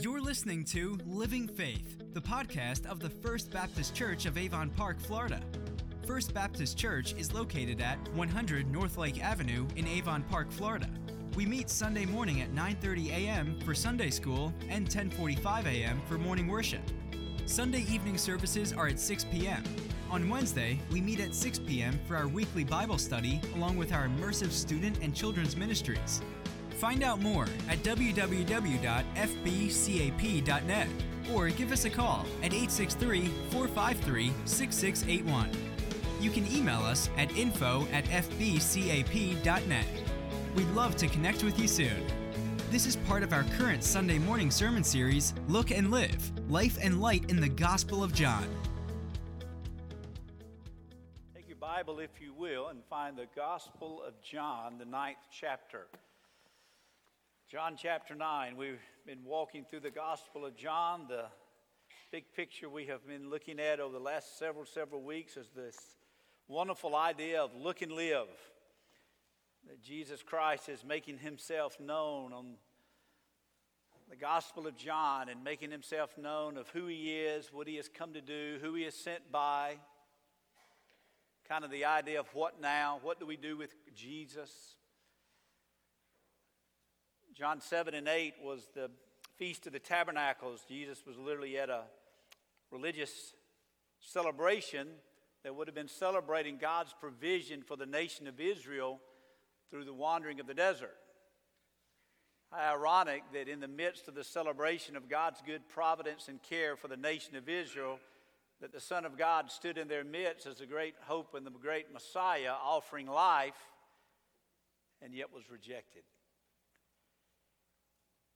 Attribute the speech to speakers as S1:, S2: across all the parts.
S1: You're listening to Living Faith, the podcast of the First Baptist Church of Avon Park, Florida. First Baptist Church is located at 100 North Lake Avenue in Avon Park, Florida. We meet Sunday morning at 9:30 a.m. for Sunday school and 10:45 a.m. for morning worship. Sunday evening services are at 6 p.m. On Wednesday, we meet at 6 p.m. for our weekly Bible study along with our immersive student and children's ministries. Find out more at www.fbcap.net or give us a call at 863 453 6681. You can email us at info at fbcap.net. We'd love to connect with you soon. This is part of our current Sunday morning sermon series, Look and Live Life and Light in the Gospel of John.
S2: Take your Bible, if you will, and find the Gospel of John, the ninth chapter. John chapter 9. We've been walking through the Gospel of John. The big picture we have been looking at over the last several, several weeks is this wonderful idea of look and live. That Jesus Christ is making himself known on the Gospel of John and making himself known of who he is, what he has come to do, who he is sent by. Kind of the idea of what now? What do we do with Jesus? John 7 and 8 was the Feast of the Tabernacles. Jesus was literally at a religious celebration that would have been celebrating God's provision for the nation of Israel through the wandering of the desert. Ironic that in the midst of the celebration of God's good providence and care for the nation of Israel, that the Son of God stood in their midst as the great hope and the great Messiah, offering life, and yet was rejected.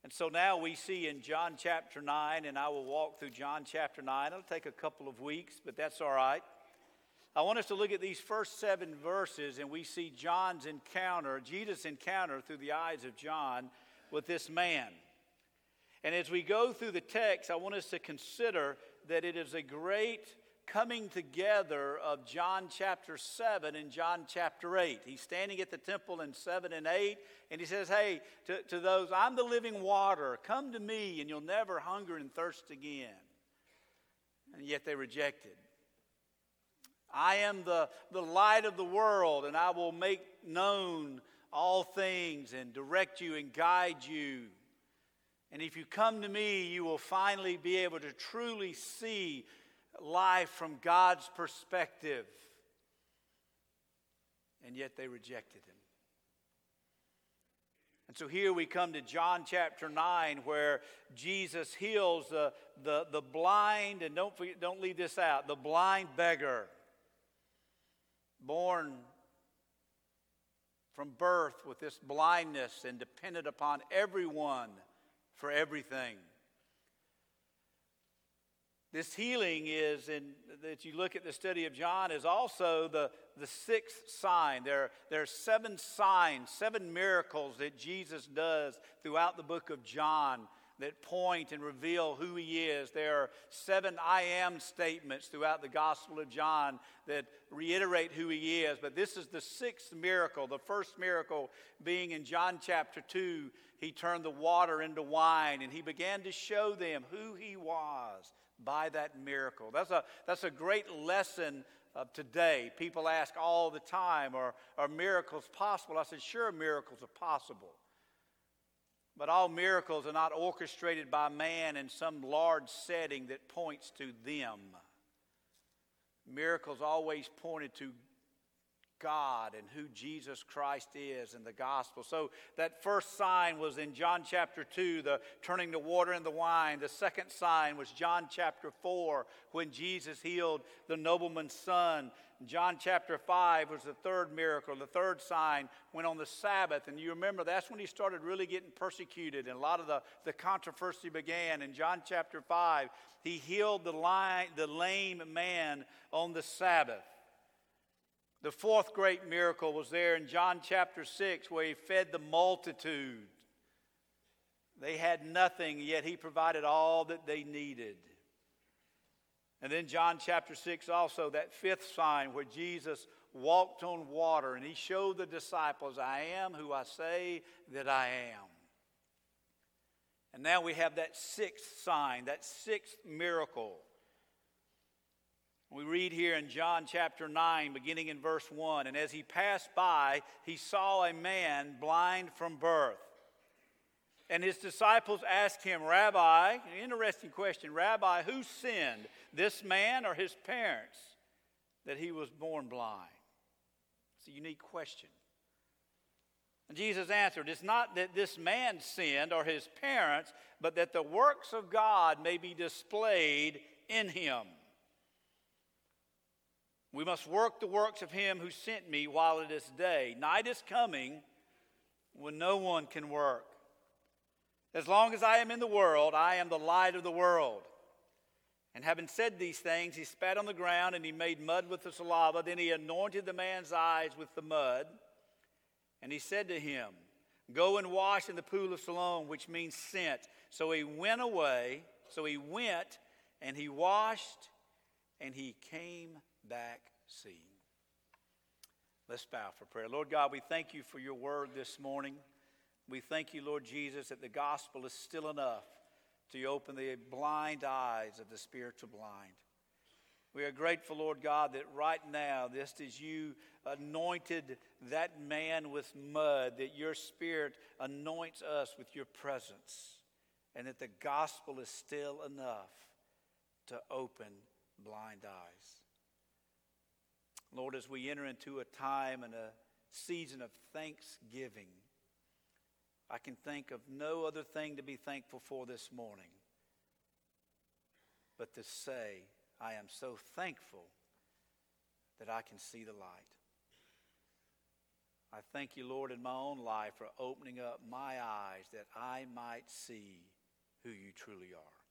S2: And so now we see in John chapter 9, and I will walk through John chapter 9. It'll take a couple of weeks, but that's all right. I want us to look at these first seven verses, and we see John's encounter, Jesus' encounter through the eyes of John with this man. And as we go through the text, I want us to consider that it is a great coming together of John chapter 7 and John chapter 8. He's standing at the temple in 7 and 8, and he says, Hey, to, to those, I'm the living water. Come to me, and you'll never hunger and thirst again. And yet they rejected. I am the, the light of the world, and I will make known all things and direct you and guide you. And if you come to me, you will finally be able to truly see life from God's perspective. And yet they rejected him. And so here we come to John chapter 9, where Jesus heals the, the, the blind, and don't, forget, don't leave this out the blind beggar, born from birth with this blindness and dependent upon everyone for everything. This healing is, in, that you look at the study of John, is also the, the sixth sign. There, there are seven signs, seven miracles that Jesus does throughout the book of John that point and reveal who he is. There are seven I am statements throughout the Gospel of John that reiterate who he is. But this is the sixth miracle. The first miracle being in John chapter 2, he turned the water into wine and he began to show them who he was by that miracle. That's a, that's a great lesson of today. People ask all the time, are, are miracles possible? I said, sure, miracles are possible. But all miracles are not orchestrated by man in some large setting that points to them. Miracles always pointed to God and who Jesus Christ is in the gospel. So that first sign was in John chapter 2, the turning the water into wine. The second sign was John chapter 4, when Jesus healed the nobleman's son. John chapter 5 was the third miracle. The third sign went on the Sabbath. And you remember that's when he started really getting persecuted, and a lot of the, the controversy began. In John chapter 5, he healed the, line, the lame man on the Sabbath. The fourth great miracle was there in John chapter 6, where he fed the multitude. They had nothing, yet he provided all that they needed. And then John chapter 6 also, that fifth sign where Jesus walked on water and he showed the disciples, I am who I say that I am. And now we have that sixth sign, that sixth miracle. We read here in John chapter 9, beginning in verse 1 And as he passed by, he saw a man blind from birth. And his disciples asked him, Rabbi, an interesting question, Rabbi, who sinned, this man or his parents, that he was born blind? It's a unique question. And Jesus answered, It's not that this man sinned or his parents, but that the works of God may be displayed in him. We must work the works of him who sent me while it is day. Night is coming when no one can work. As long as I am in the world, I am the light of the world. And having said these things, he spat on the ground and he made mud with the saliva. Then he anointed the man's eyes with the mud. And he said to him, Go and wash in the pool of Siloam, which means sent. So he went away. So he went and he washed and he came back seeing. Let's bow for prayer. Lord God, we thank you for your word this morning. We thank you, Lord Jesus, that the gospel is still enough to open the blind eyes of the spiritual blind. We are grateful, Lord God, that right now, just as you anointed that man with mud, that your spirit anoints us with your presence, and that the gospel is still enough to open blind eyes. Lord, as we enter into a time and a season of thanksgiving, I can think of no other thing to be thankful for this morning but to say, I am so thankful that I can see the light. I thank you, Lord, in my own life for opening up my eyes that I might see who you truly are.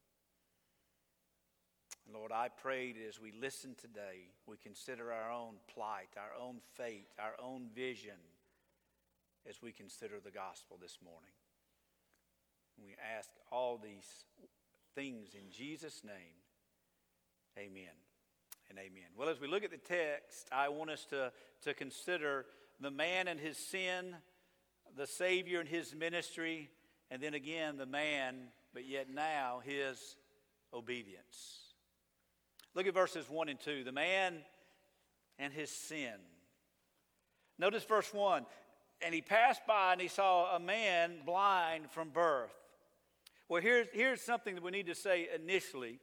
S2: Lord, I pray that as we listen today, we consider our own plight, our own fate, our own vision as we consider the gospel this morning. We ask all these things in Jesus' name. Amen and amen. Well, as we look at the text, I want us to, to consider the man and his sin, the Savior and his ministry, and then again the man, but yet now his obedience. Look at verses 1 and 2. The man and his sin. Notice verse 1 And he passed by and he saw a man blind from birth. Well, here's, here's something that we need to say initially.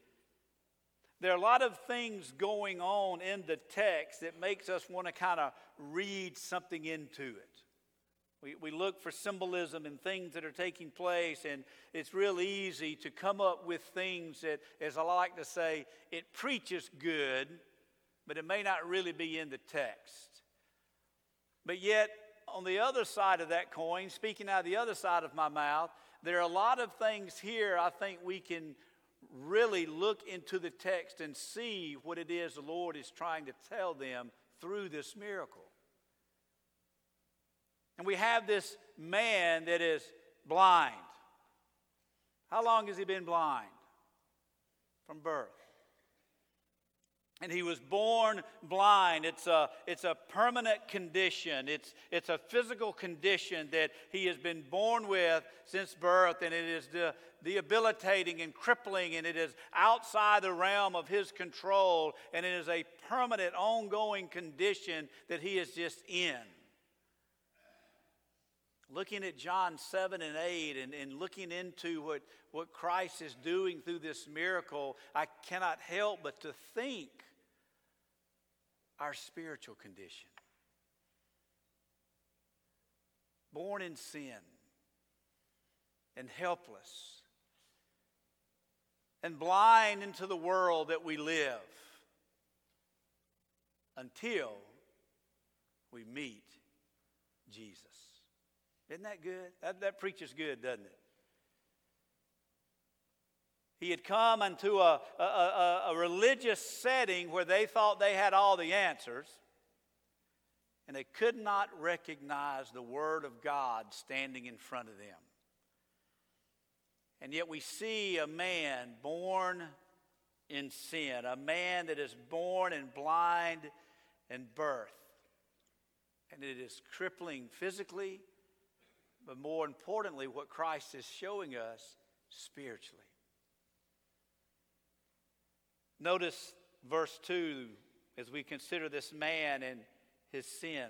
S2: There are a lot of things going on in the text that makes us want to kind of read something into it. We, we look for symbolism and things that are taking place, and it's real easy to come up with things that, as I like to say, it preaches good, but it may not really be in the text. But yet, on the other side of that coin, speaking out of the other side of my mouth, there are a lot of things here I think we can really look into the text and see what it is the Lord is trying to tell them through this miracle. And we have this man that is blind. How long has he been blind? From birth. And he was born blind. It's a, it's a permanent condition. It's, it's a physical condition that he has been born with since birth, and it is de- debilitating and crippling, and it is outside the realm of his control, and it is a permanent, ongoing condition that he is just in looking at John 7 and 8 and, and looking into what, what Christ is doing through this miracle, I cannot help but to think our spiritual condition. Born in sin and helpless and blind into the world that we live until we meet Jesus. Isn't that good? That, that preaches good, doesn't it? He had come into a, a, a, a, religious setting where they thought they had all the answers, and they could not recognize the Word of God standing in front of them. And yet we see a man born in sin, a man that is born and blind in birth. And it is crippling physically, but more importantly, what Christ is showing us spiritually. Notice verse 2 as we consider this man and his sin.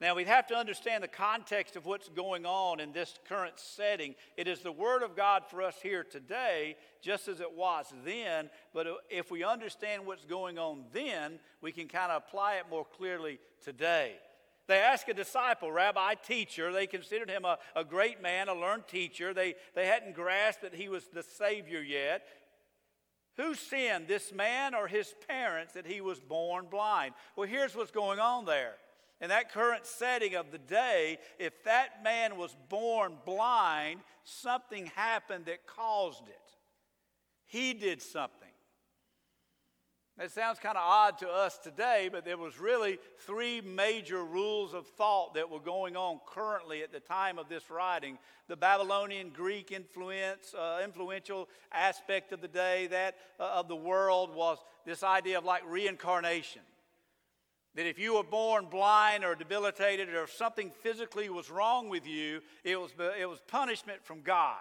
S2: Now, we have to understand the context of what's going on in this current setting. It is the Word of God for us here today, just as it was then. But if we understand what's going on then, we can kind of apply it more clearly today. They asked a disciple, Rabbi, teacher. They considered him a, a great man, a learned teacher. They, they hadn't grasped that he was the Savior yet. Who sinned, this man or his parents, that he was born blind? Well, here's what's going on there in that current setting of the day, if that man was born blind, something happened that caused it. He did something. That sounds kind of odd to us today, but there was really three major rules of thought that were going on currently at the time of this writing. The Babylonian Greek influence, uh, influential aspect of the day, that uh, of the world, was this idea of like reincarnation. That if you were born blind or debilitated or if something physically was wrong with you, it was, it was punishment from God.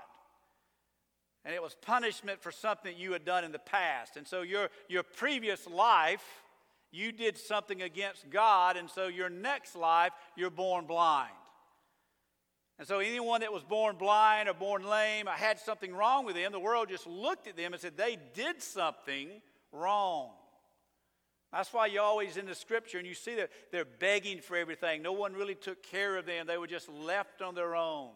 S2: And it was punishment for something you had done in the past. And so your, your previous life, you did something against God, and so your next life, you're born blind. And so anyone that was born blind or born lame or had something wrong with them, the world just looked at them and said they did something wrong. That's why you're always in the scripture and you see that they're begging for everything. No one really took care of them, they were just left on their own.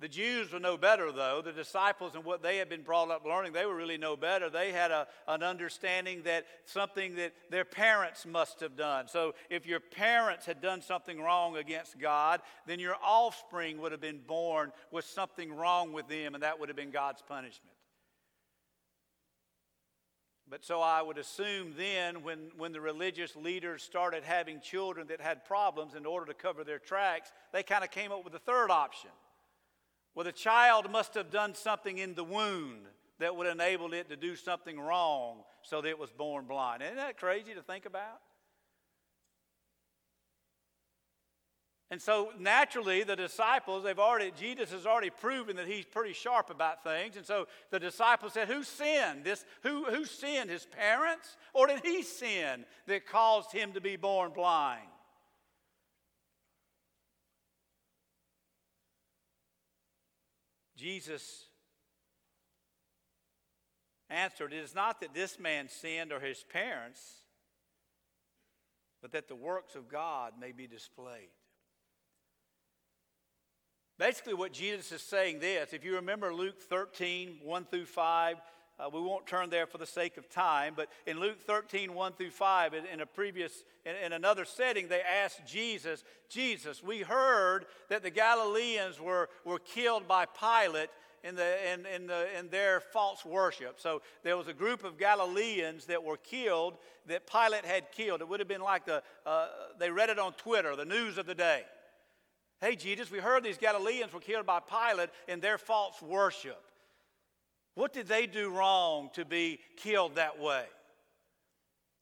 S2: The Jews were no better, though. The disciples and what they had been brought up learning, they were really no better. They had a, an understanding that something that their parents must have done. So if your parents had done something wrong against God, then your offspring would have been born with something wrong with them, and that would have been God's punishment. But so I would assume then, when, when the religious leaders started having children that had problems in order to cover their tracks, they kind of came up with a third option. Well, the child must have done something in the wound that would enable it to do something wrong so that it was born blind. Isn't that crazy to think about? And so naturally, the disciples, they've already, Jesus has already proven that he's pretty sharp about things. And so the disciples said, Who sinned? This, who, who sinned? His parents? Or did he sin that caused him to be born blind? Jesus answered, It is not that this man sinned or his parents, but that the works of God may be displayed. Basically, what Jesus is saying this, if you remember Luke 13, 1 through 5, uh, we won't turn there for the sake of time, but in Luke 13, 1 through 5, in, in a previous, in, in, another setting, they asked Jesus, Jesus, we heard that the Galileans were, were killed by Pilate in, the, in, in, the, in their false worship. So there was a group of Galileans that were killed that Pilate had killed. It would have been like the, uh, they read it on Twitter, the news of the day. Hey, Jesus, we heard these Galileans were killed by Pilate in their false worship. What did they do wrong to be killed that way?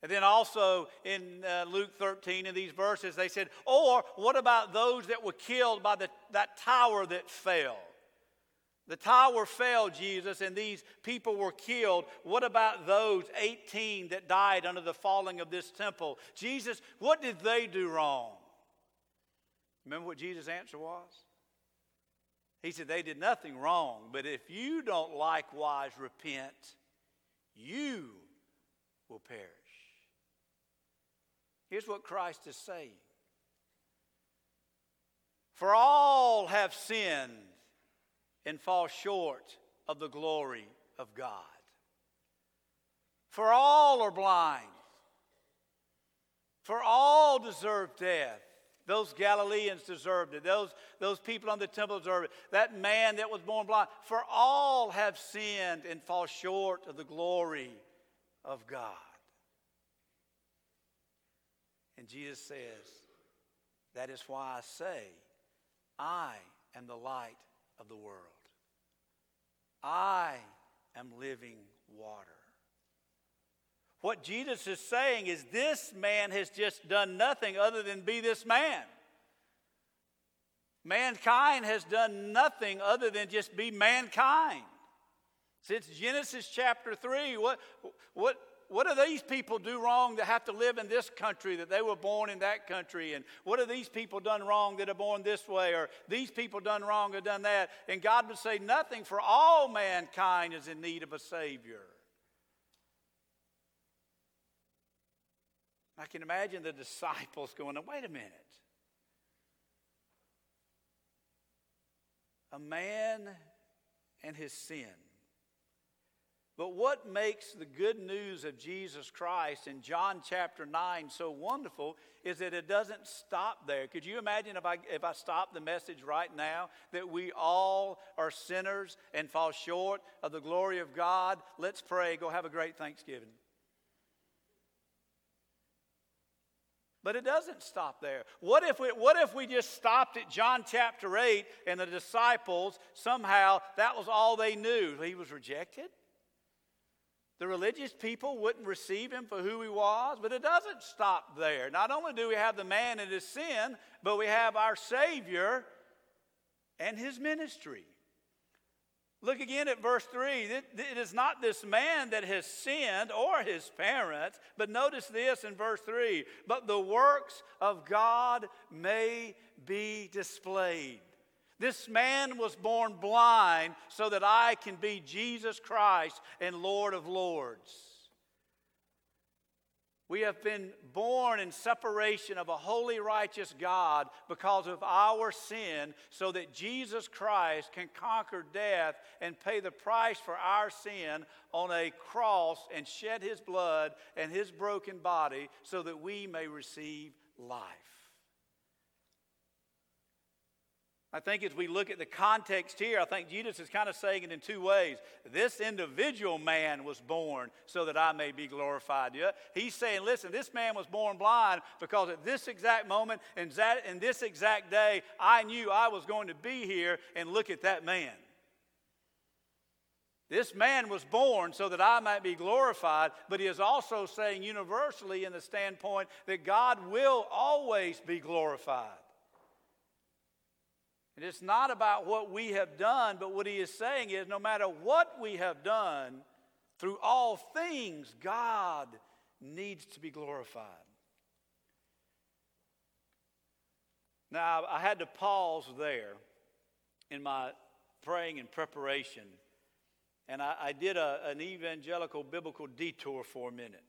S2: And then also in uh, Luke 13, in these verses, they said, Or what about those that were killed by the, that tower that fell? The tower fell, Jesus, and these people were killed. What about those 18 that died under the falling of this temple? Jesus, what did they do wrong? Remember what Jesus' answer was? He said, They did nothing wrong, but if you don't likewise repent, you will perish. Here's what Christ is saying For all have sinned and fall short of the glory of God. For all are blind. For all deserve death. Those Galileans deserved it. Those, those people on the temple deserved it. That man that was born blind. For all have sinned and fall short of the glory of God. And Jesus says, That is why I say, I am the light of the world. I am living water. What Jesus is saying is this man has just done nothing other than be this man. Mankind has done nothing other than just be mankind. Since Genesis chapter 3, what, what, what do these people do wrong that have to live in this country that they were born in that country? And what have these people done wrong that are born this way? Or these people done wrong or done that? And God would say, Nothing, for all mankind is in need of a Savior. I can imagine the disciples going, Wait a minute. A man and his sin but what makes the good news of Jesus Christ in John chapter 9 so wonderful is that it doesn't stop there. Could you imagine if I, if I stopped the message right now that we all are sinners and fall short of the glory of God? Let's pray. Go have a great Thanksgiving. But it doesn't stop there. What if, we, what if we just stopped at John chapter 8 and the disciples somehow that was all they knew? He was rejected? The religious people wouldn't receive him for who he was, but it doesn't stop there. Not only do we have the man and his sin, but we have our Savior and his ministry. Look again at verse 3. It is not this man that has sinned or his parents, but notice this in verse 3 but the works of God may be displayed. This man was born blind so that I can be Jesus Christ and Lord of Lords. We have been born in separation of a holy, righteous God because of our sin, so that Jesus Christ can conquer death and pay the price for our sin on a cross and shed his blood and his broken body so that we may receive life. I think as we look at the context here, I think Jesus is kind of saying it in two ways. This individual man was born so that I may be glorified. Yeah? He's saying, listen, this man was born blind because at this exact moment and in this exact day, I knew I was going to be here and look at that man. This man was born so that I might be glorified, but he is also saying universally in the standpoint that God will always be glorified. And it's not about what we have done, but what he is saying is no matter what we have done, through all things, God needs to be glorified. Now, I had to pause there in my praying and preparation, and I, I did a, an evangelical biblical detour for a minute.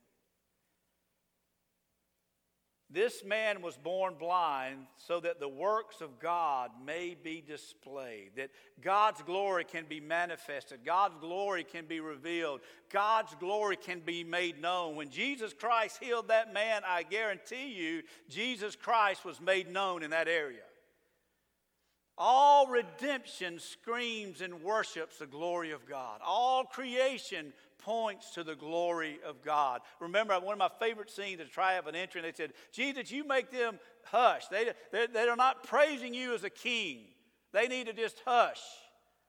S2: This man was born blind so that the works of God may be displayed, that God's glory can be manifested, God's glory can be revealed, God's glory can be made known. When Jesus Christ healed that man, I guarantee you, Jesus Christ was made known in that area. All redemption screams and worships the glory of God. All creation points to the glory of God. Remember, one of my favorite scenes is Triumphant an entry, and they said, Jesus, you make them hush. They, they, they're not praising you as a king. They need to just hush.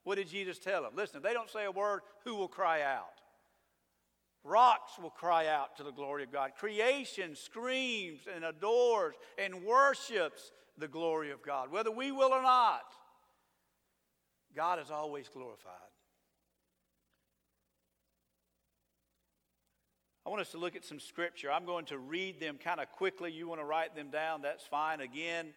S2: What did Jesus tell them? Listen, if they don't say a word, who will cry out? Rocks will cry out to the glory of God. Creation screams and adores and worships the glory of God. Whether we will or not, God is always glorified. I want us to look at some scripture. I'm going to read them kind of quickly. You want to write them down, that's fine. Again,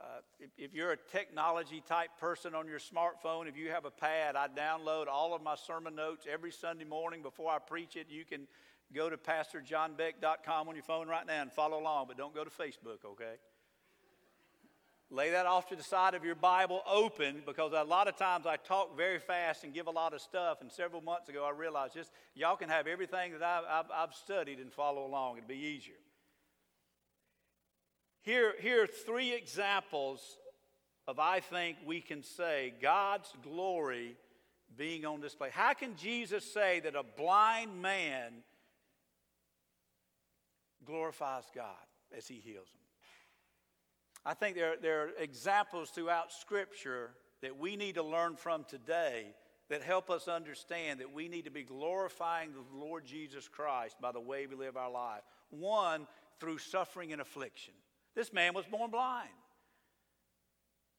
S2: uh, if, if, you're a technology type person on your smartphone, if you have a pad, I download all of my sermon notes every Sunday morning before I preach it. You can go to pastorjohnbeck.com on your phone right now and follow along, but don't go to Facebook, okay? Lay that off to the side of your Bible open because a lot of times I talk very fast and give a lot of stuff. And several months ago, I realized just y'all can have everything that I've, I've, I've studied and follow along. It'd be easier. Here, here are three examples of, I think, we can say God's glory being on display. How can Jesus say that a blind man glorifies God as he heals him? I think there, there are examples throughout Scripture that we need to learn from today that help us understand that we need to be glorifying the Lord Jesus Christ by the way we live our life. One, through suffering and affliction. This man was born blind.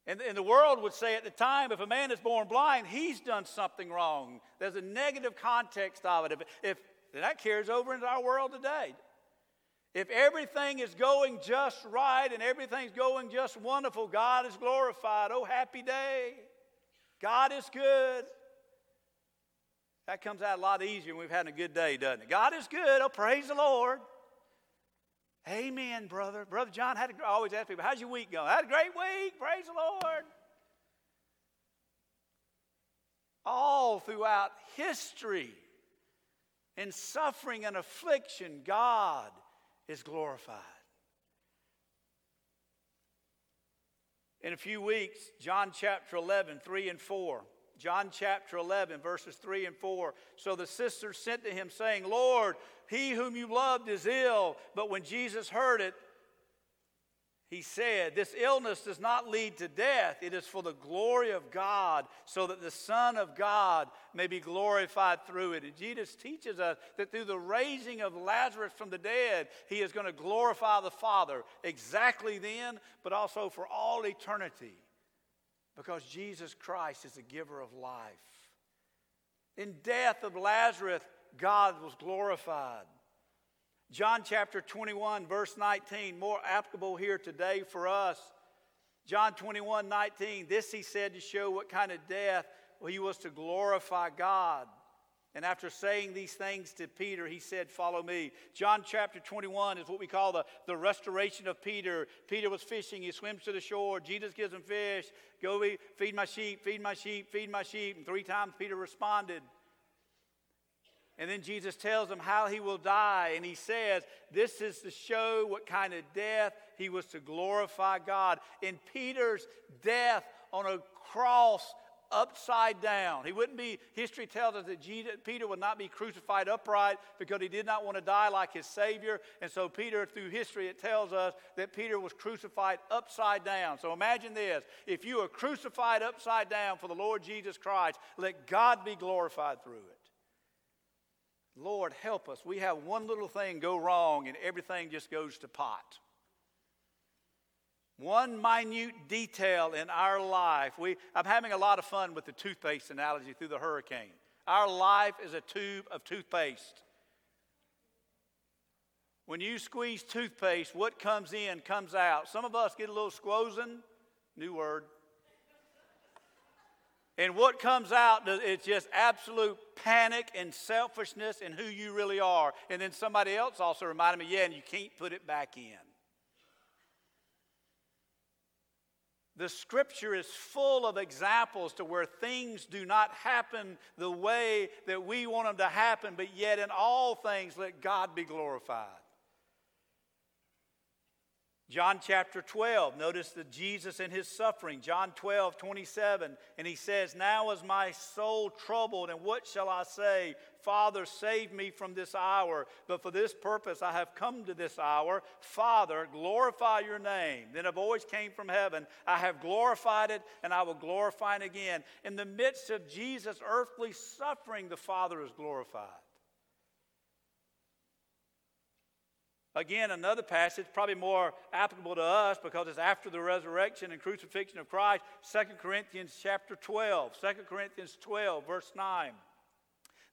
S2: And, the world would say at the time, if a man is born blind, he's done something wrong. There's a negative context of it. If, if that carries over into our world today. If everything is going just right and everything's going just wonderful, God is glorified. Oh, happy day. God is good. That comes out a lot easier when we've had a good day, doesn't it? God is good. Oh, praise the Lord. Amen, brother. Brother John had a, I always ask people, how's your week going? I had a great week. Praise the Lord. All throughout history, in suffering and affliction, God is glorified. In a few weeks, John chapter 11, 3 and 4. John chapter 11, verses 3 and 4. So the sisters sent to him, saying, Lord, he whom you loved is ill. But when Jesus heard it, he said, This illness does not lead to death. It is for the glory of God, so that the Son of God may be glorified through it. And Jesus teaches us that through the raising of Lazarus from the dead, he is going to glorify the Father exactly then, but also for all eternity, because Jesus Christ is the giver of life. In death of Lazarus, God was glorified. John chapter 21, verse 19, more applicable here today for us. John 21, 19, this he said to show what kind of death he was to glorify God. And after saying these things to Peter, he said, Follow me. John chapter 21 is what we call the, the restoration of Peter. Peter was fishing, he swims to the shore. Jesus gives him fish. Go feed my sheep, feed my sheep, feed my sheep. And three times Peter responded. And then Jesus tells him how he will die. And he says, This is to show what kind of death he was to glorify God. In Peter's death on a cross upside down. He wouldn't be, history tells us that Jesus, Peter would not be crucified upright because he did not want to die like his Savior. And so, Peter, through history, it tells us that Peter was crucified upside down. So, imagine this if you are crucified upside down for the Lord Jesus Christ, let God be glorified through it. Lord, help us. We have one little thing go wrong and everything just goes to pot. One minute detail in our life. We, I'm having a lot of fun with the toothpaste analogy through the hurricane. Our life is a tube of toothpaste. When you squeeze toothpaste, what comes in comes out. Some of us get a little squozen, new word, and what comes out is just absolute panic and selfishness and who you really are. And then somebody else also reminded me, yeah, and you can't put it back in. The scripture is full of examples to where things do not happen the way that we want them to happen, but yet in all things let God be glorified. John chapter 12, notice that Jesus in his suffering, John 12, 27, and he says, Now is my soul troubled, and what shall I say? Father, save me from this hour. But for this purpose I have come to this hour. Father, glorify your name. Then a voice came from heaven I have glorified it, and I will glorify it again. In the midst of Jesus' earthly suffering, the Father is glorified. Again, another passage, probably more applicable to us because it's after the resurrection and crucifixion of Christ, 2 Corinthians chapter 12. 2 Corinthians 12, verse 9.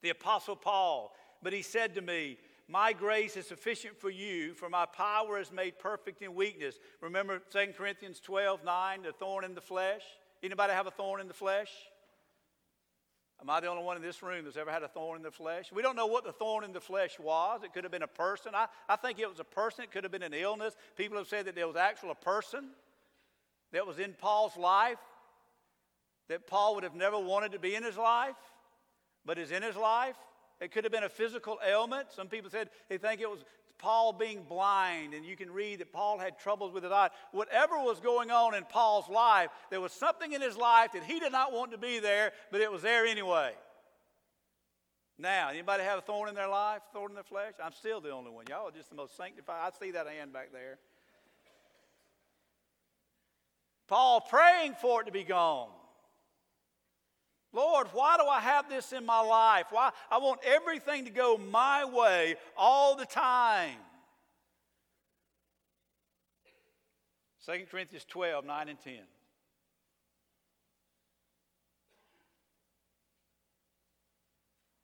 S2: The Apostle Paul, but he said to me, My grace is sufficient for you, for my power is made perfect in weakness. Remember 2 Corinthians 12, 9, the thorn in the flesh? Anybody have a thorn in the flesh? Am I the only one in this room that's ever had a thorn in the flesh? We don't know what the thorn in the flesh was. It could have been a person. I, I think it was a person. It could have been an illness. People have said that there was actually a person that was in Paul's life that Paul would have never wanted to be in his life, but is in his life. It could have been a physical ailment. Some people said they think it was Paul being blind, and you can read that Paul had troubles with his eye. Whatever was going on in Paul's life, there was something in his life that he did not want to be there, but it was there anyway. Now, anybody have a thorn in their life, thorn in their flesh? I'm still the only one. Y'all are just the most sanctified. I see that hand back there. Paul praying for it to be gone. Lord, why do I have this in my life? Why? I want everything to go my way all the time. 2 Corinthians 12, 9 and 10.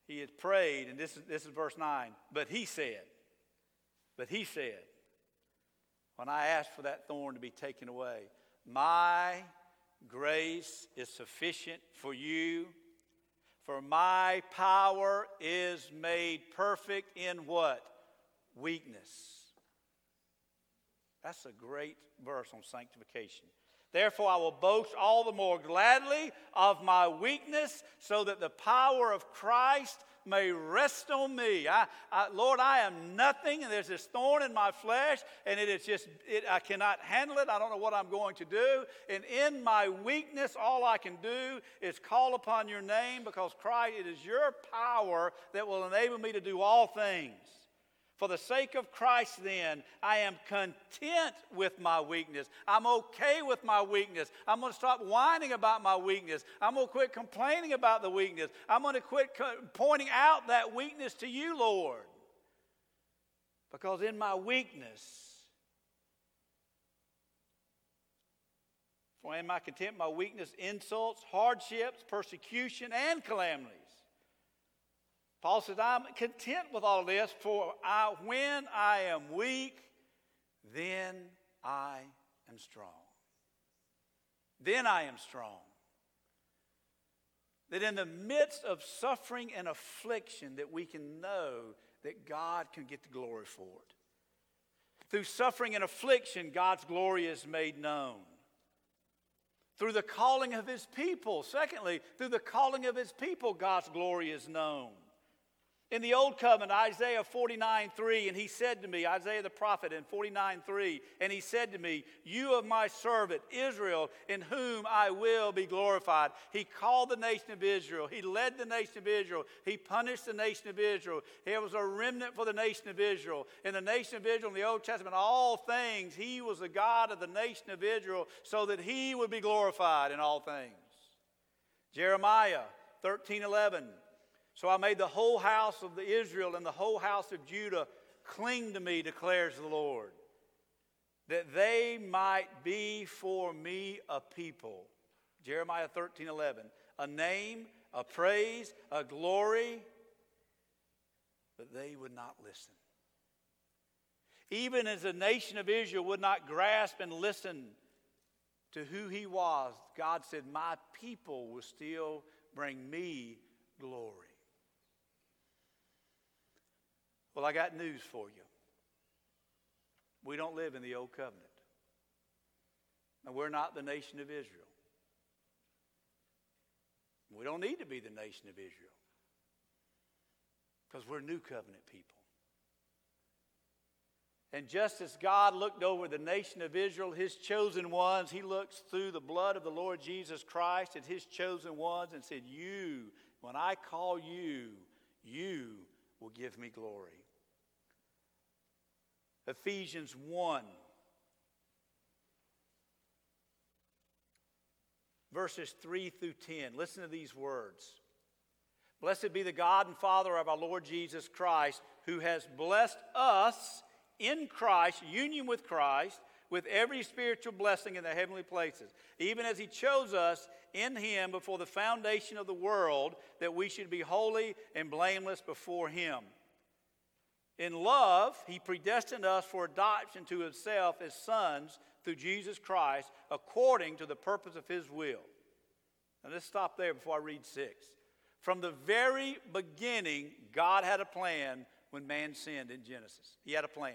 S2: He had prayed, and this is, this is verse 9. But he said, But he said, when I asked for that thorn to be taken away, my grace is sufficient for you, for my power is made perfect in what? Weakness. That's a great verse on sanctification. Therefore, I will boast all the more gladly of my weakness, so that the power of Christ may rest on me. I, I, Lord, I am nothing, and there's this thorn in my flesh, and it is just, it, I cannot handle it. I don't know what I'm going to do. And in my weakness, all I can do is call upon your name because Christ, it is your power that will enable me to do all things. For the sake of Christ, then, I am content with my weakness. I'm okay with my weakness. I'm going to stop whining about my weakness. I'm going to quit complaining about the weakness. I'm going to quit co- pointing out that weakness to you, Lord. Because in my weakness, for in my content, my weakness, insults, hardships, persecution, and calamities. Paul says, I'm content with all this, for I, when I am weak, then I am strong. Then I am strong. That in the midst of suffering and affliction, that we can know that God can get the glory for it. Through suffering and affliction, God's glory is made known. Through the calling of his people, secondly, through the calling of his people, God's glory is known. In the Old Covenant, Isaiah 49 3, and he said to me, Isaiah the prophet in 49 3, and he said to me, You of my servant Israel, in whom I will be glorified. He called the nation of Israel, he led the nation of Israel, he punished the nation of Israel. There was a remnant for the nation of Israel. In the nation of Israel, in the Old Testament, all things, he was the God of the nation of Israel, so that he would be glorified in all things. Jeremiah 13 11. So I made the whole house of Israel and the whole house of Judah cling to me, declares the Lord, that they might be for me a people. Jeremiah 13 11. A name, a praise, a glory, but they would not listen. Even as the nation of Israel would not grasp and listen to who he was, God said, My people will still bring me glory. Well, I got news for you. We don't live in the old covenant. And we're not the nation of Israel. We don't need to be the nation of Israel because we're new covenant people. And just as God looked over the nation of Israel, his chosen ones, he looks through the blood of the Lord Jesus Christ at his chosen ones and said, You, when I call you, you will give me glory. Ephesians 1, verses 3 through 10. Listen to these words. Blessed be the God and Father of our Lord Jesus Christ, who has blessed us in Christ, union with Christ, with every spiritual blessing in the heavenly places, even as He chose us in Him before the foundation of the world, that we should be holy and blameless before Him. In love, he predestined us for adoption to himself as sons through Jesus Christ according to the purpose of his will. Now let's stop there before I read six. From the very beginning, God had a plan when man sinned in Genesis. He had a plan.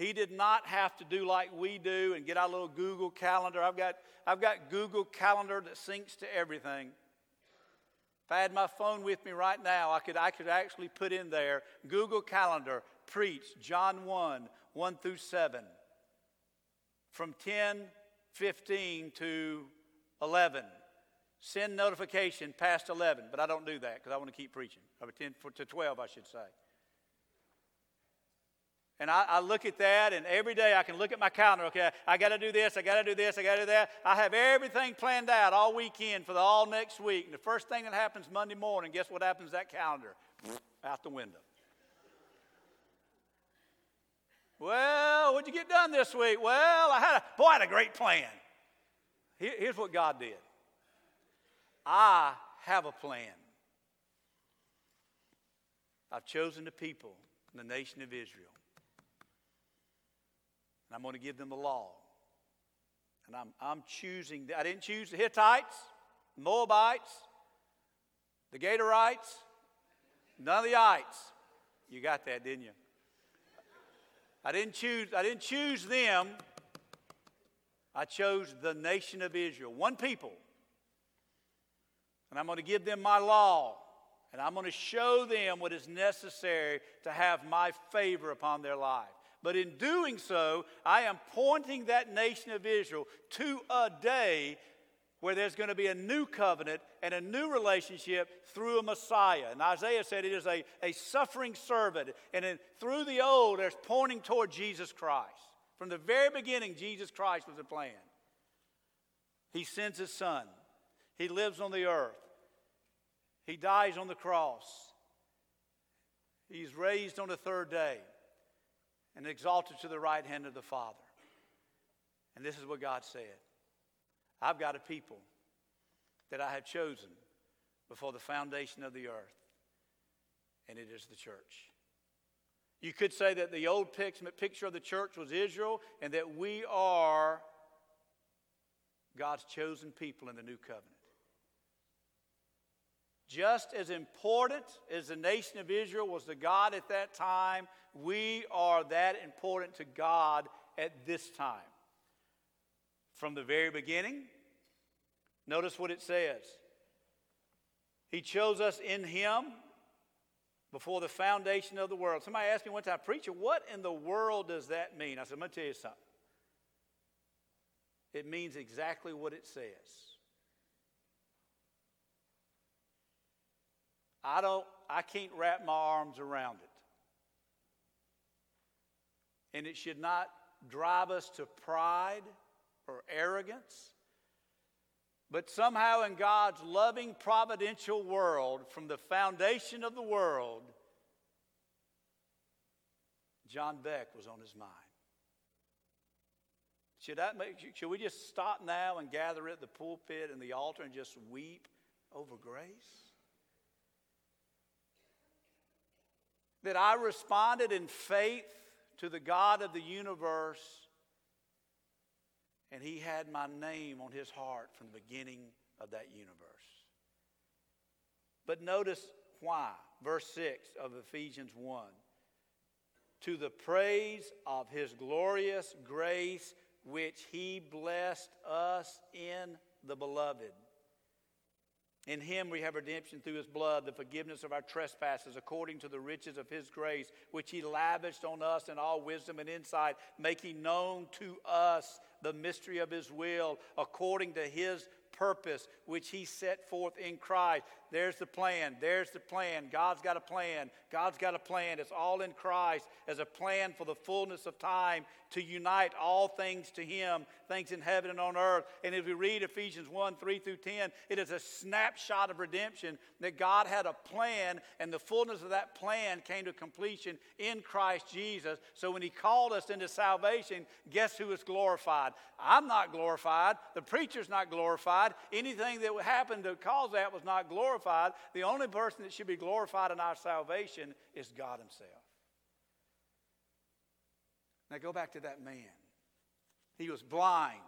S2: He did not have to do like we do and get our little Google calendar. I've got, I've got Google Calendar that syncs to everything. If I had my phone with me right now, I could, I could actually put in there Google Calendar, preach John 1, 1 through 7, from 10, 15 to 11. Send notification past 11, but I don't do that because I want to keep preaching. Or 10 to 12, I should say. And I, I, look at that, and every day I can look at my calendar. Okay, I got to do this, I got to do this, I got to do that. I have everything planned out all weekend for the all next week. And the first thing that happens Monday morning, guess what happens that calendar? Out the window. Well, what'd you get done this week? Well, I had a, boy, I had a great plan. Here, here's what God did I have a plan. I've chosen the people, the nation of Israel. And I'm going to give them the law. And I'm, I'm choosing, I didn't choose the Hittites, Moabites, the Gatorites, none of the ites. You got that, didn't you? I didn't choose, I didn't choose them. I chose the nation of Israel, one people. And I'm going to give them my law. And I'm going to show them what is necessary to have my favor upon their life. But in doing so, I am pointing that nation of Israel to a day where there's going to be a new covenant and a new relationship through a Messiah. And Isaiah said it is a, a suffering servant. And in, through the old, there's pointing toward Jesus Christ. From the very beginning, Jesus Christ was the plan. He sends his son, he lives on the earth, he dies on the cross, he's raised on the third day, and exalted to the right hand of the Father. And this is what God said. I've got a people that I have chosen before the foundation of the earth, and it is the church. You could say that the Old picture of the church was Israel, and that we are God's chosen people in the new covenant. Just as important as the nation of Israel was to God at that time, we are that important to God at this time from the very beginning. Notice what it says. He chose us in Him before the foundation of the world. Somebody asked me one time, Preacher, what in the world does that mean? I said, I'm going to tell you something. It means exactly what it says. I don't, I can't wrap my arms around it. And it should not drive us to pride or arrogance. But somehow, in God's loving providential world, from the foundation of the world, Jon Beck was on his mind. Should, that make, should we just stop now and gather at the pulpit and the altar and just weep over grace? That I responded in faith to the God of the universe and he had my name on his heart from the beginning of that universe. But notice why. Verse 6 of Ephesians 1. To the praise of his glorious grace, which he blessed us in the beloved. In him we have redemption through his blood, the forgiveness of our trespasses, according to the riches of his grace, which he lavished on us in all wisdom and insight, making known to us the mystery of his will, according to his purpose which he set forth in Christ. There's the plan. There's the plan. God's got a plan. God's got a plan. It's all in Christ as a plan for the fullness of time to unite all things to him, things in heaven and on earth. And if we read Ephesians 1 3 through 10, it is a snapshot of redemption that God had a plan, and the fullness of that plan came to completion in Christ Jesus. So when he called us into salvation, guess who is glorified? I'm not glorified. The preacher's not glorified. Anything that happened to cause that was not glorified. The only person that should be glorified in our salvation is God Himself. Now go back to that man. He was blind.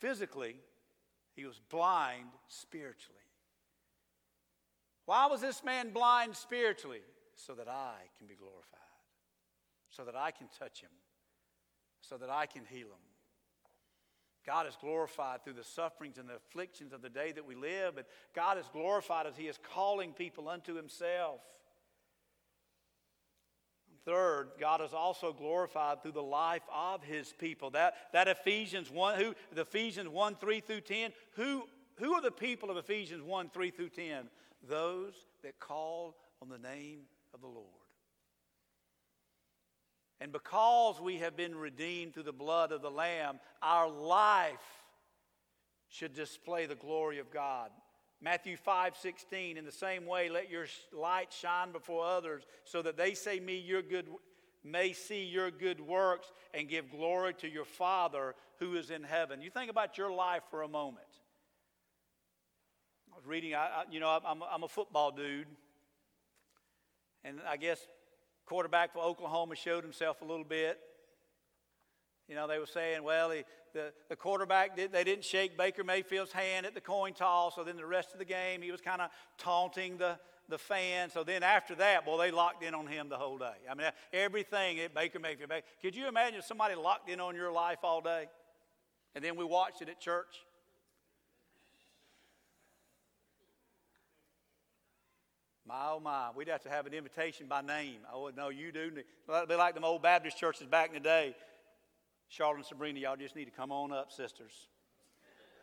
S2: Physically, he was blind spiritually. Why was this man blind spiritually? So that I can be glorified, so that I can touch him, so that I can heal him. God is glorified through the sufferings and the afflictions of the day that we live, but God is glorified as He is calling people unto Himself. Third, God is also glorified through the life of His people. That, that Ephesians 1, who, the Ephesians 1, 3 through 10, who, who are the people of Ephesians 1, 3 through 10? Those that call on the name of the Lord. And because we have been redeemed through the blood of the Lamb, our life should display the glory of God. Matthew 5 16, in the same way, let your light shine before others so that they say me your good may see your good works and give glory to your Father who is in heaven. You think about your life for a moment. I was reading, I, I, you know, I'm, I'm a football dude. And I guess quarterback for Oklahoma showed himself a little bit. You know, they were saying, well, he, the, the quarterback, did, they didn't shake Baker Mayfield's hand at the coin toss, so then the rest of the game he was kind of taunting the, the fans. So then after that, boy, they locked in on him the whole day. I mean, everything at Baker Mayfield. Could you imagine somebody locked in on your life all day? And then we watched it at church? My oh my, we'd have to have an invitation by name. I wouldn't know you do. That'd be like them old Baptist churches back in the day. Charlotte and Sabrina, y'all just need to come on up, sisters.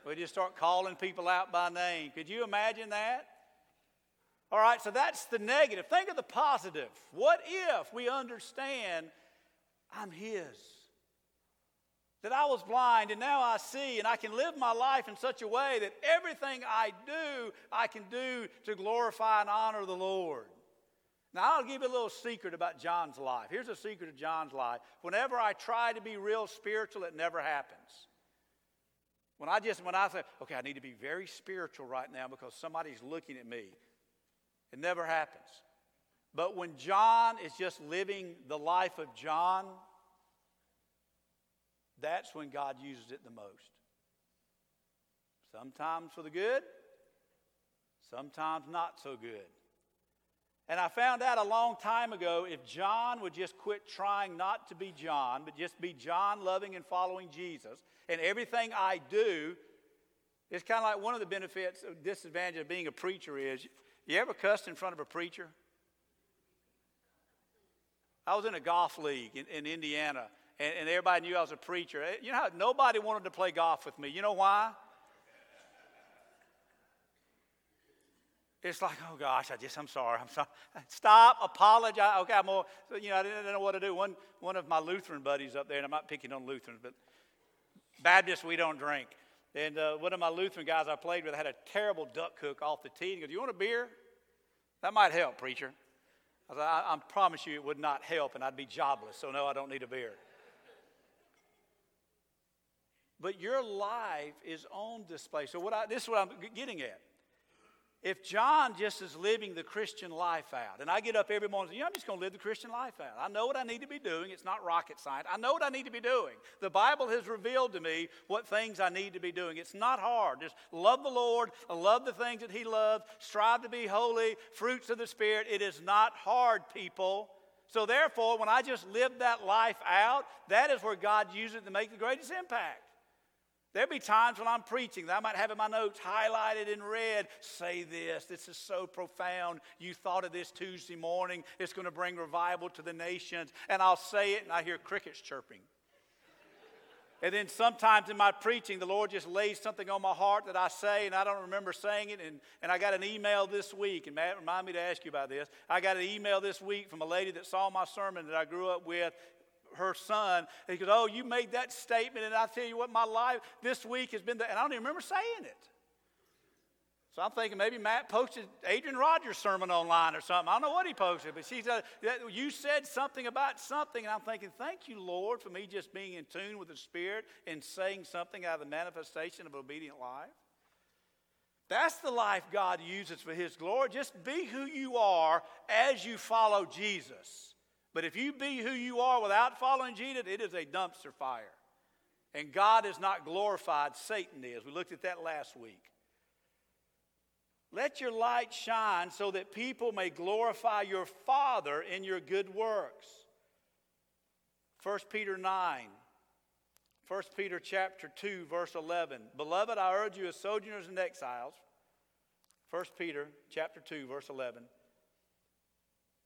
S2: We just start calling people out by name. Could you imagine that? All right, so that's the negative. Think of the positive. What if we understand I'm His? That I was blind and now I see, and I can live my life in such a way that everything I do, I can do to glorify and honor the Lord. Now, I'll give you a little secret about Jon's life. Here's a secret of Jon's life. Whenever I try to be real spiritual, it never happens. When I just, when I say, okay, I need to be very spiritual right now because somebody's looking at me, it never happens. But when Jon is just living the life of Jon, that's when God uses it the most. Sometimes for the good, sometimes not so good. And I found out a long time ago if Jon would just quit trying not to be Jon, but just be Jon loving and following Jesus, and everything I do, it's kind of like one of the benefits, uh, disadvantage of being a preacher is you ever cussed in front of a preacher? I was in a golf league in, in Indiana, and, and, everybody knew I was a preacher. You know, how nobody wanted to play golf with me. You know why? It's like, oh gosh, I just, I'm sorry, I'm sorry. Stop, apologize. Okay, I'm more, you know, I didn't know what to do. One, one of my Lutheran buddies up there, and I'm not picking on Lutherans, but Baptists, we don't drink. And uh, one of my Lutheran guys I played with had a terrible duck hook off the tee. He goes, You want a beer? That might help, preacher. I said, I, I promise you it would not help, and I'd be jobless, so no, I don't need a beer. But your life is on display. So what I, this is what I'm getting at. If Jon just is living the Christian life out, and I get up every morning and say, yeah, I'm just going to live the Christian life out. I know what I need to be doing. It's not rocket science. I know what I need to be doing. The Bible has revealed to me what things I need to be doing. It's not hard. Just love the Lord, love the things that He loves, strive to be holy, fruits of the Spirit. It is not hard, people. So, therefore, when I just live that life out, that is where God uses it to make the greatest impact. There'll be times when I'm preaching that I might have in my notes highlighted in red, say this. This is so profound. You thought of this Tuesday morning. It's going to bring revival to the nations. And I'll say it and I hear crickets chirping. and then sometimes in my preaching, the Lord just lays something on my heart that I say and I don't remember saying it. And, and I got an email this week, and Matt, remind me to ask you about this. I got an email this week from a lady that saw my sermon that I grew up with her son. And he goes, Oh, you made that statement, and I tell you what, my life this week has been that. And I don't even remember saying it. So I'm thinking maybe Matt posted Adrian Rogers' sermon online or something. I don't know what he posted, but she said, You said something about something. And I'm thinking, Thank you, Lord, for me just being in tune with the Spirit and saying something out of the manifestation of obedient life. That's the life God uses for His glory. Just be who you are as you follow Jesus. But if you be who you are without following Jesus, it is a dumpster fire. And God is not glorified, Satan is. We looked at that last week. Let your light shine so that people may glorify your Father in your good works. 1 Peter 9. 1 Peter chapter 2 verse 11. Beloved, I urge you as sojourners and exiles. 1 Peter chapter 2 verse 11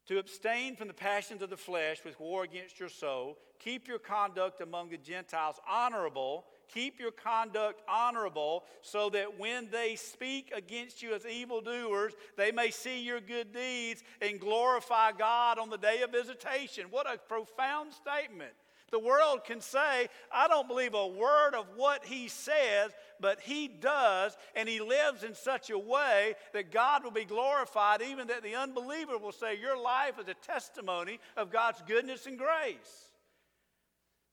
S2: to abstain from the passions of the flesh with war against your soul. Keep your conduct among the Gentiles honorable. Keep your conduct honorable so that when they speak against you as evildoers, they may see your good deeds and glorify God on the day of visitation. What a profound statement. The world can say, I don't believe a word of what he says, but he does, and he lives in such a way that God will be glorified, even that the unbeliever will say, Your life is a testimony of God's goodness and grace.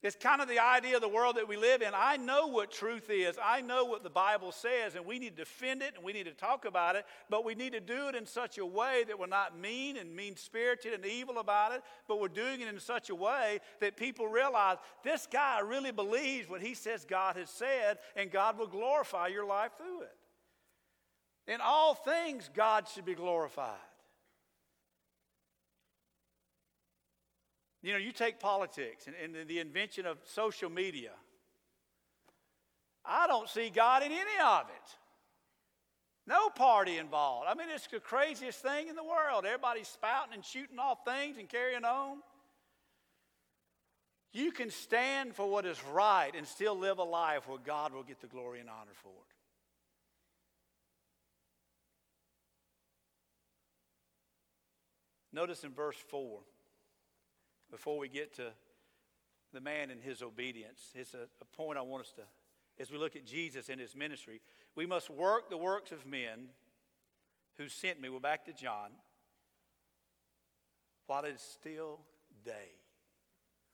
S2: It's kind of the idea of the world that we live in. I know what truth is. I know what the Bible says, and we need to defend it and we need to talk about it, but we need to do it in such a way that we're not mean and mean spirited and evil about it, but we're doing it in such a way that people realize this guy really believes what he says God has said, and God will glorify your life through it. In all things, God should be glorified. You know, you take politics and, and the invention of social media. I don't see God in any of it. No party involved. I mean, it's the craziest thing in the world. Everybody's spouting and shooting off things and carrying on. You can stand for what is right and still live a life where God will get the glory and honor for it. Notice in verse 4 before we get to the man and his obedience. It's a, a point I want us to, as we look at Jesus and his ministry, we must work the works of men who sent me. We're back to John. While it is still day.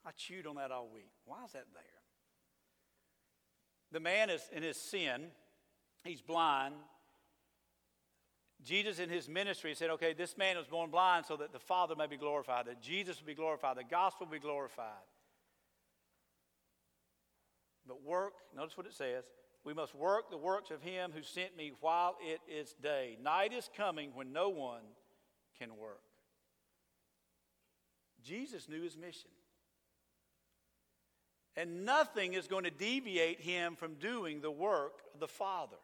S2: I chewed on that all week. Why is that there? The man is in his sin, he's blind, Jesus in his ministry said, okay, this man was born blind so that the Father may be glorified, that Jesus will be glorified, the gospel will be glorified. But work, notice what it says. We must work the works of him who sent me while it is day. Night is coming when no one can work. Jesus knew his mission. And nothing is going to deviate him from doing the work of the Father.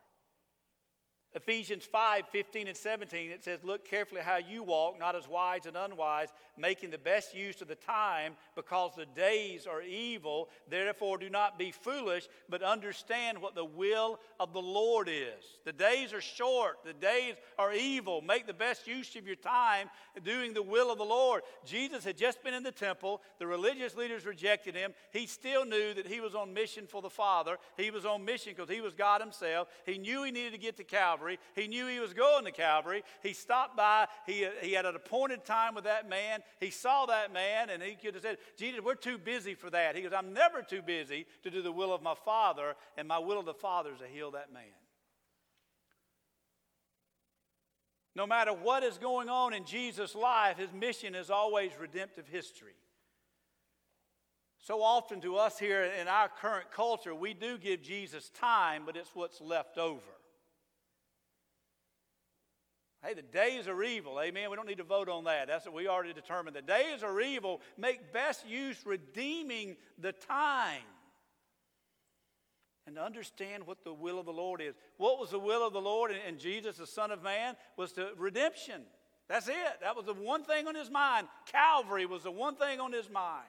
S2: Ephesians 5 15 and 17, it says, Look carefully how you walk, not as wise and unwise, making the best use of the time, because the days are evil. Therefore, do not be foolish, but understand what the will of the Lord is. The days are short, the days are evil. Make the best use of your time doing the will of the Lord. Jesus had just been in the temple, the religious leaders rejected him. He still knew that he was on mission for the Father, he was on mission because he was God himself. He knew he needed to get to Calvary. Calvary. He knew he was going to Calvary. He stopped by. He, he had an appointed time with that man. He saw that man, and he could have said, Jesus, we're too busy for that. He goes, I'm never too busy to do the will of my Father, and my will of the Father is to heal that man. No matter what is going on in Jesus' life, his mission is always redemptive history. So often to us here in our current culture, we do give Jesus time, but it's what's left over. Hey, the days are evil. Amen. We don't need to vote on that. That's what we already determined. The days are evil. Make best use redeeming the time. And understand what the will of the Lord is. What was the will of the Lord and Jesus, the Son of Man, was to redemption. That's it. That was the one thing on his mind. Calvary was the one thing on his mind.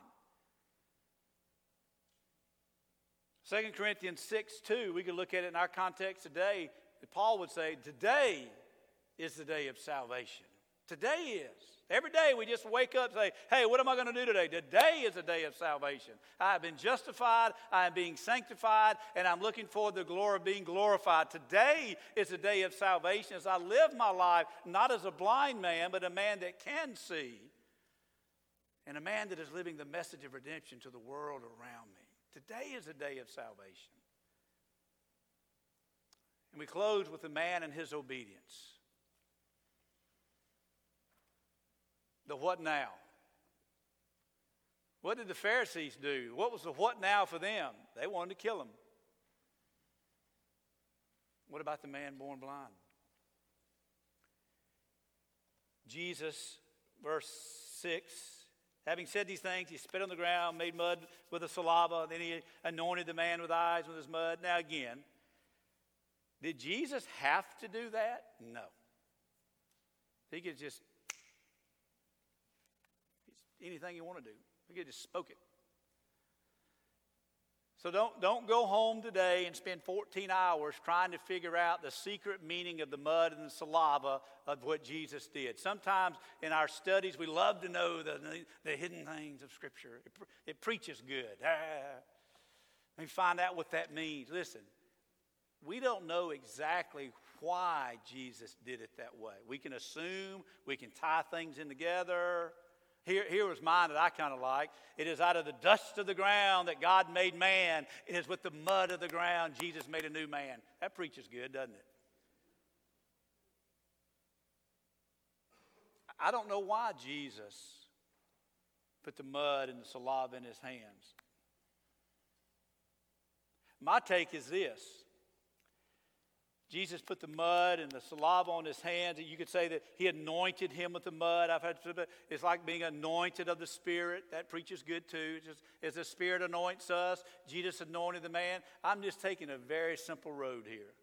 S2: 2 Corinthians 6 2, we could look at it in our context today. Paul would say, Today is the day of salvation. Today is. Every day we just wake up and say, hey, what am I going to do today? Today is a day of salvation. I have been justified, I am being sanctified, and I'm looking forward to the glory of being glorified. Today is a day of salvation as I live my life not as a blind man, but a man that can see, and a man that is living the message of redemption to the world around me. Today is a day of salvation. And we close with the man and his obedience. The what now? What did the Pharisees do? What was the what now for them? They wanted to kill him. What about the man born blind? Jesus, verse 6, having said these things, he spit on the ground, made mud with the saliva, then he anointed the man with eyes with his mud. Now, again, did Jesus have to do that? No. He could just anything you want to do. We could just spoke it. So don't, don't go home today and spend 14 hours trying to figure out the secret meaning of the mud and the saliva of what Jesus did. Sometimes in our studies, we love to know the, the hidden things of Scripture. It, it preaches good. Ah, let me find out what that means. Listen, we don't know exactly why Jesus did it that way. We can assume, we can tie things in together, Here, here was mine that I kind of like. It is out of the dust of the ground that God made man. It is with the mud of the ground Jesus made a new man. That preaches good, doesn't it? I don't know why Jesus put the mud and the saliva in his hands. My take is this Jesus put the mud and the saliva on his hands. You could say that he anointed him with the mud. I've had it's like being anointed of the Spirit. That preaches good too. Just as the Spirit anoints us, Jesus anointed the man. I'm just taking a very simple road here.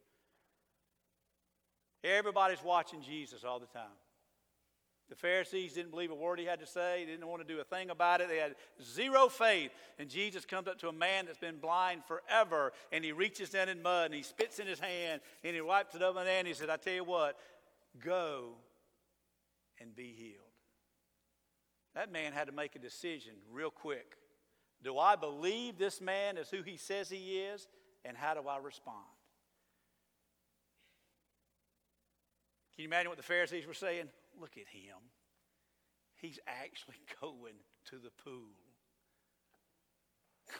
S2: Everybody's watching Jesus all the time. The Pharisees didn't believe a word he had to say. They didn't want to do a thing about it. They had zero faith. And Jesus comes up to a man that's been blind forever, and he reaches down in mud, and he spits in his hand, and he wipes it up, and he said, I tell you what, go and be healed. That man had to make a decision real quick. Do I believe this man is who he says he is, and how do I respond? Can you imagine what the Pharisees were saying? Look at him. He's actually going to the pool.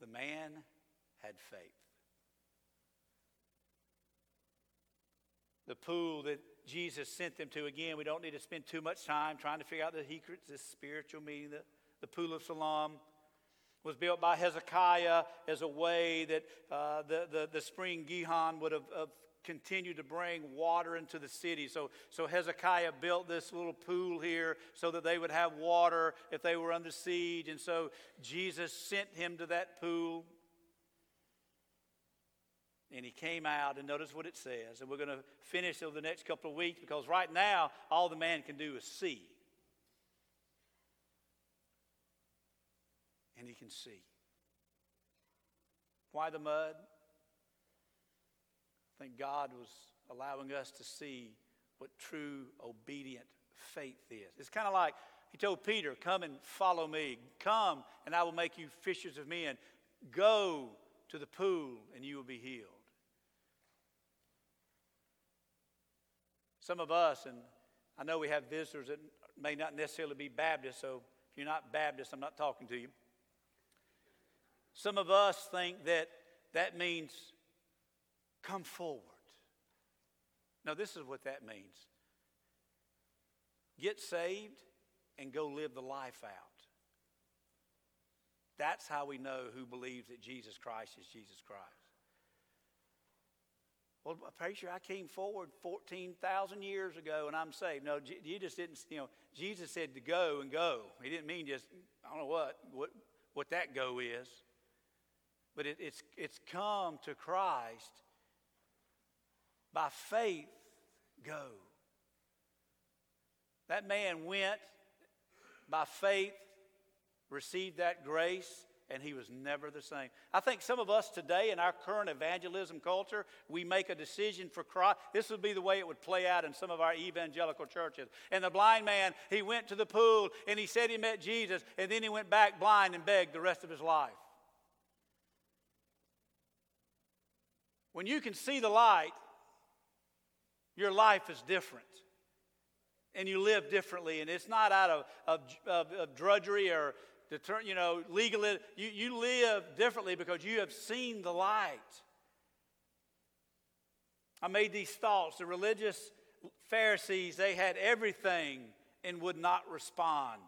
S2: the man had faith. The pool that Jesus sent them to, again, we don't need to spend too much time trying to figure out the secrets, this spiritual meaning, the, the pool of Siloam was built by Hezekiah as a way that uh, the, the, the spring Gihon would have, have continue to bring water into the city. So, so Hezekiah built this little pool here so that they would have water if they were under siege. And so Jesus sent him to that pool. And he came out, and notice what it says. And we're going to finish over the next couple of weeks because right now, all the man can do is see. And he can see. Why the mud? I think God was allowing us to see what true obedient faith is. It's kind of like he told Peter, Come and follow me. Come, and I will make you fishers of men. Go to the pool, and you will be healed. Some of us, and I know we have visitors that may not necessarily be Baptist, so if you're not Baptist, I'm not talking to you. Some of us think that that means Come forward. Now, this is what that means get saved and go live the life out. That's how we know who believes that Jesus Christ is Jesus Christ. Well, I'm I came forward 14,000 years ago and I'm saved. No, you just didn't, you know, Jesus said to go and go. He didn't mean just, I don't know what, what, what that go is. But it, it's, it's come to Christ by faith, go. That man went by faith, received that grace, and he was never the same. I think some of us today in our current evangelism culture, we make a decision for Christ. This would be the way it would play out in some of our evangelical churches. And the blind man, he went to the pool and he said he met Jesus, and then he went back blind and begged the rest of his life. When you can see the light, your life is different. And you live differently. And it's not out of, of, of, of drudgery or, deter, you know, legal. You, you live differently because you have seen the light. I made these thoughts. The religious Pharisees, they had everything and would not respond.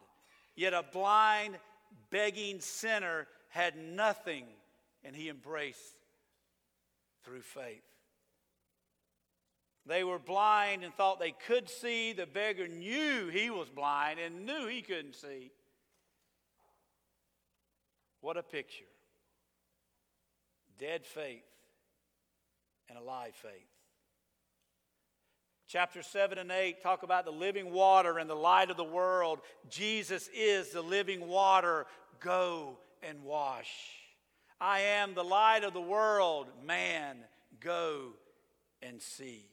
S2: Yet a blind, begging sinner had nothing, and he embraced through faith. They were blind and thought they could see. The beggar knew he was blind and knew he couldn't see. What a picture. Dead faith and alive faith. Chapter 7 and 8 talk about the living water and the light of the world. Jesus is the living water. Go and wash. I am the light of the world. Man, go and see.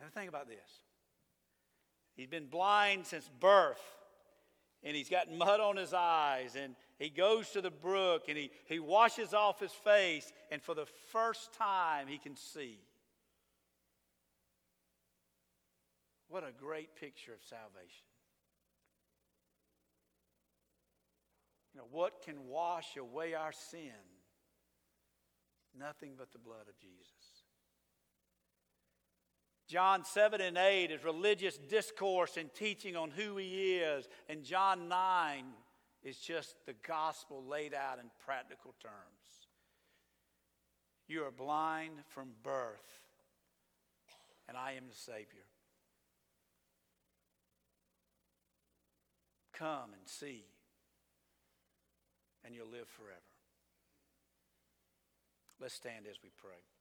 S2: Now think about this. He's been blind since birth, and he's got mud on his eyes, and he goes to the brook and he, he washes off his face, and for the first time he can see. What a great picture of salvation. You know, what can wash away our sin? Nothing but the blood of Jesus. John 7 and 8 is religious discourse and teaching on who he is. And John 9 is just the gospel laid out in practical terms. You are blind from birth, and I am the Savior. Come and see, and you'll live forever. Let's stand as we pray.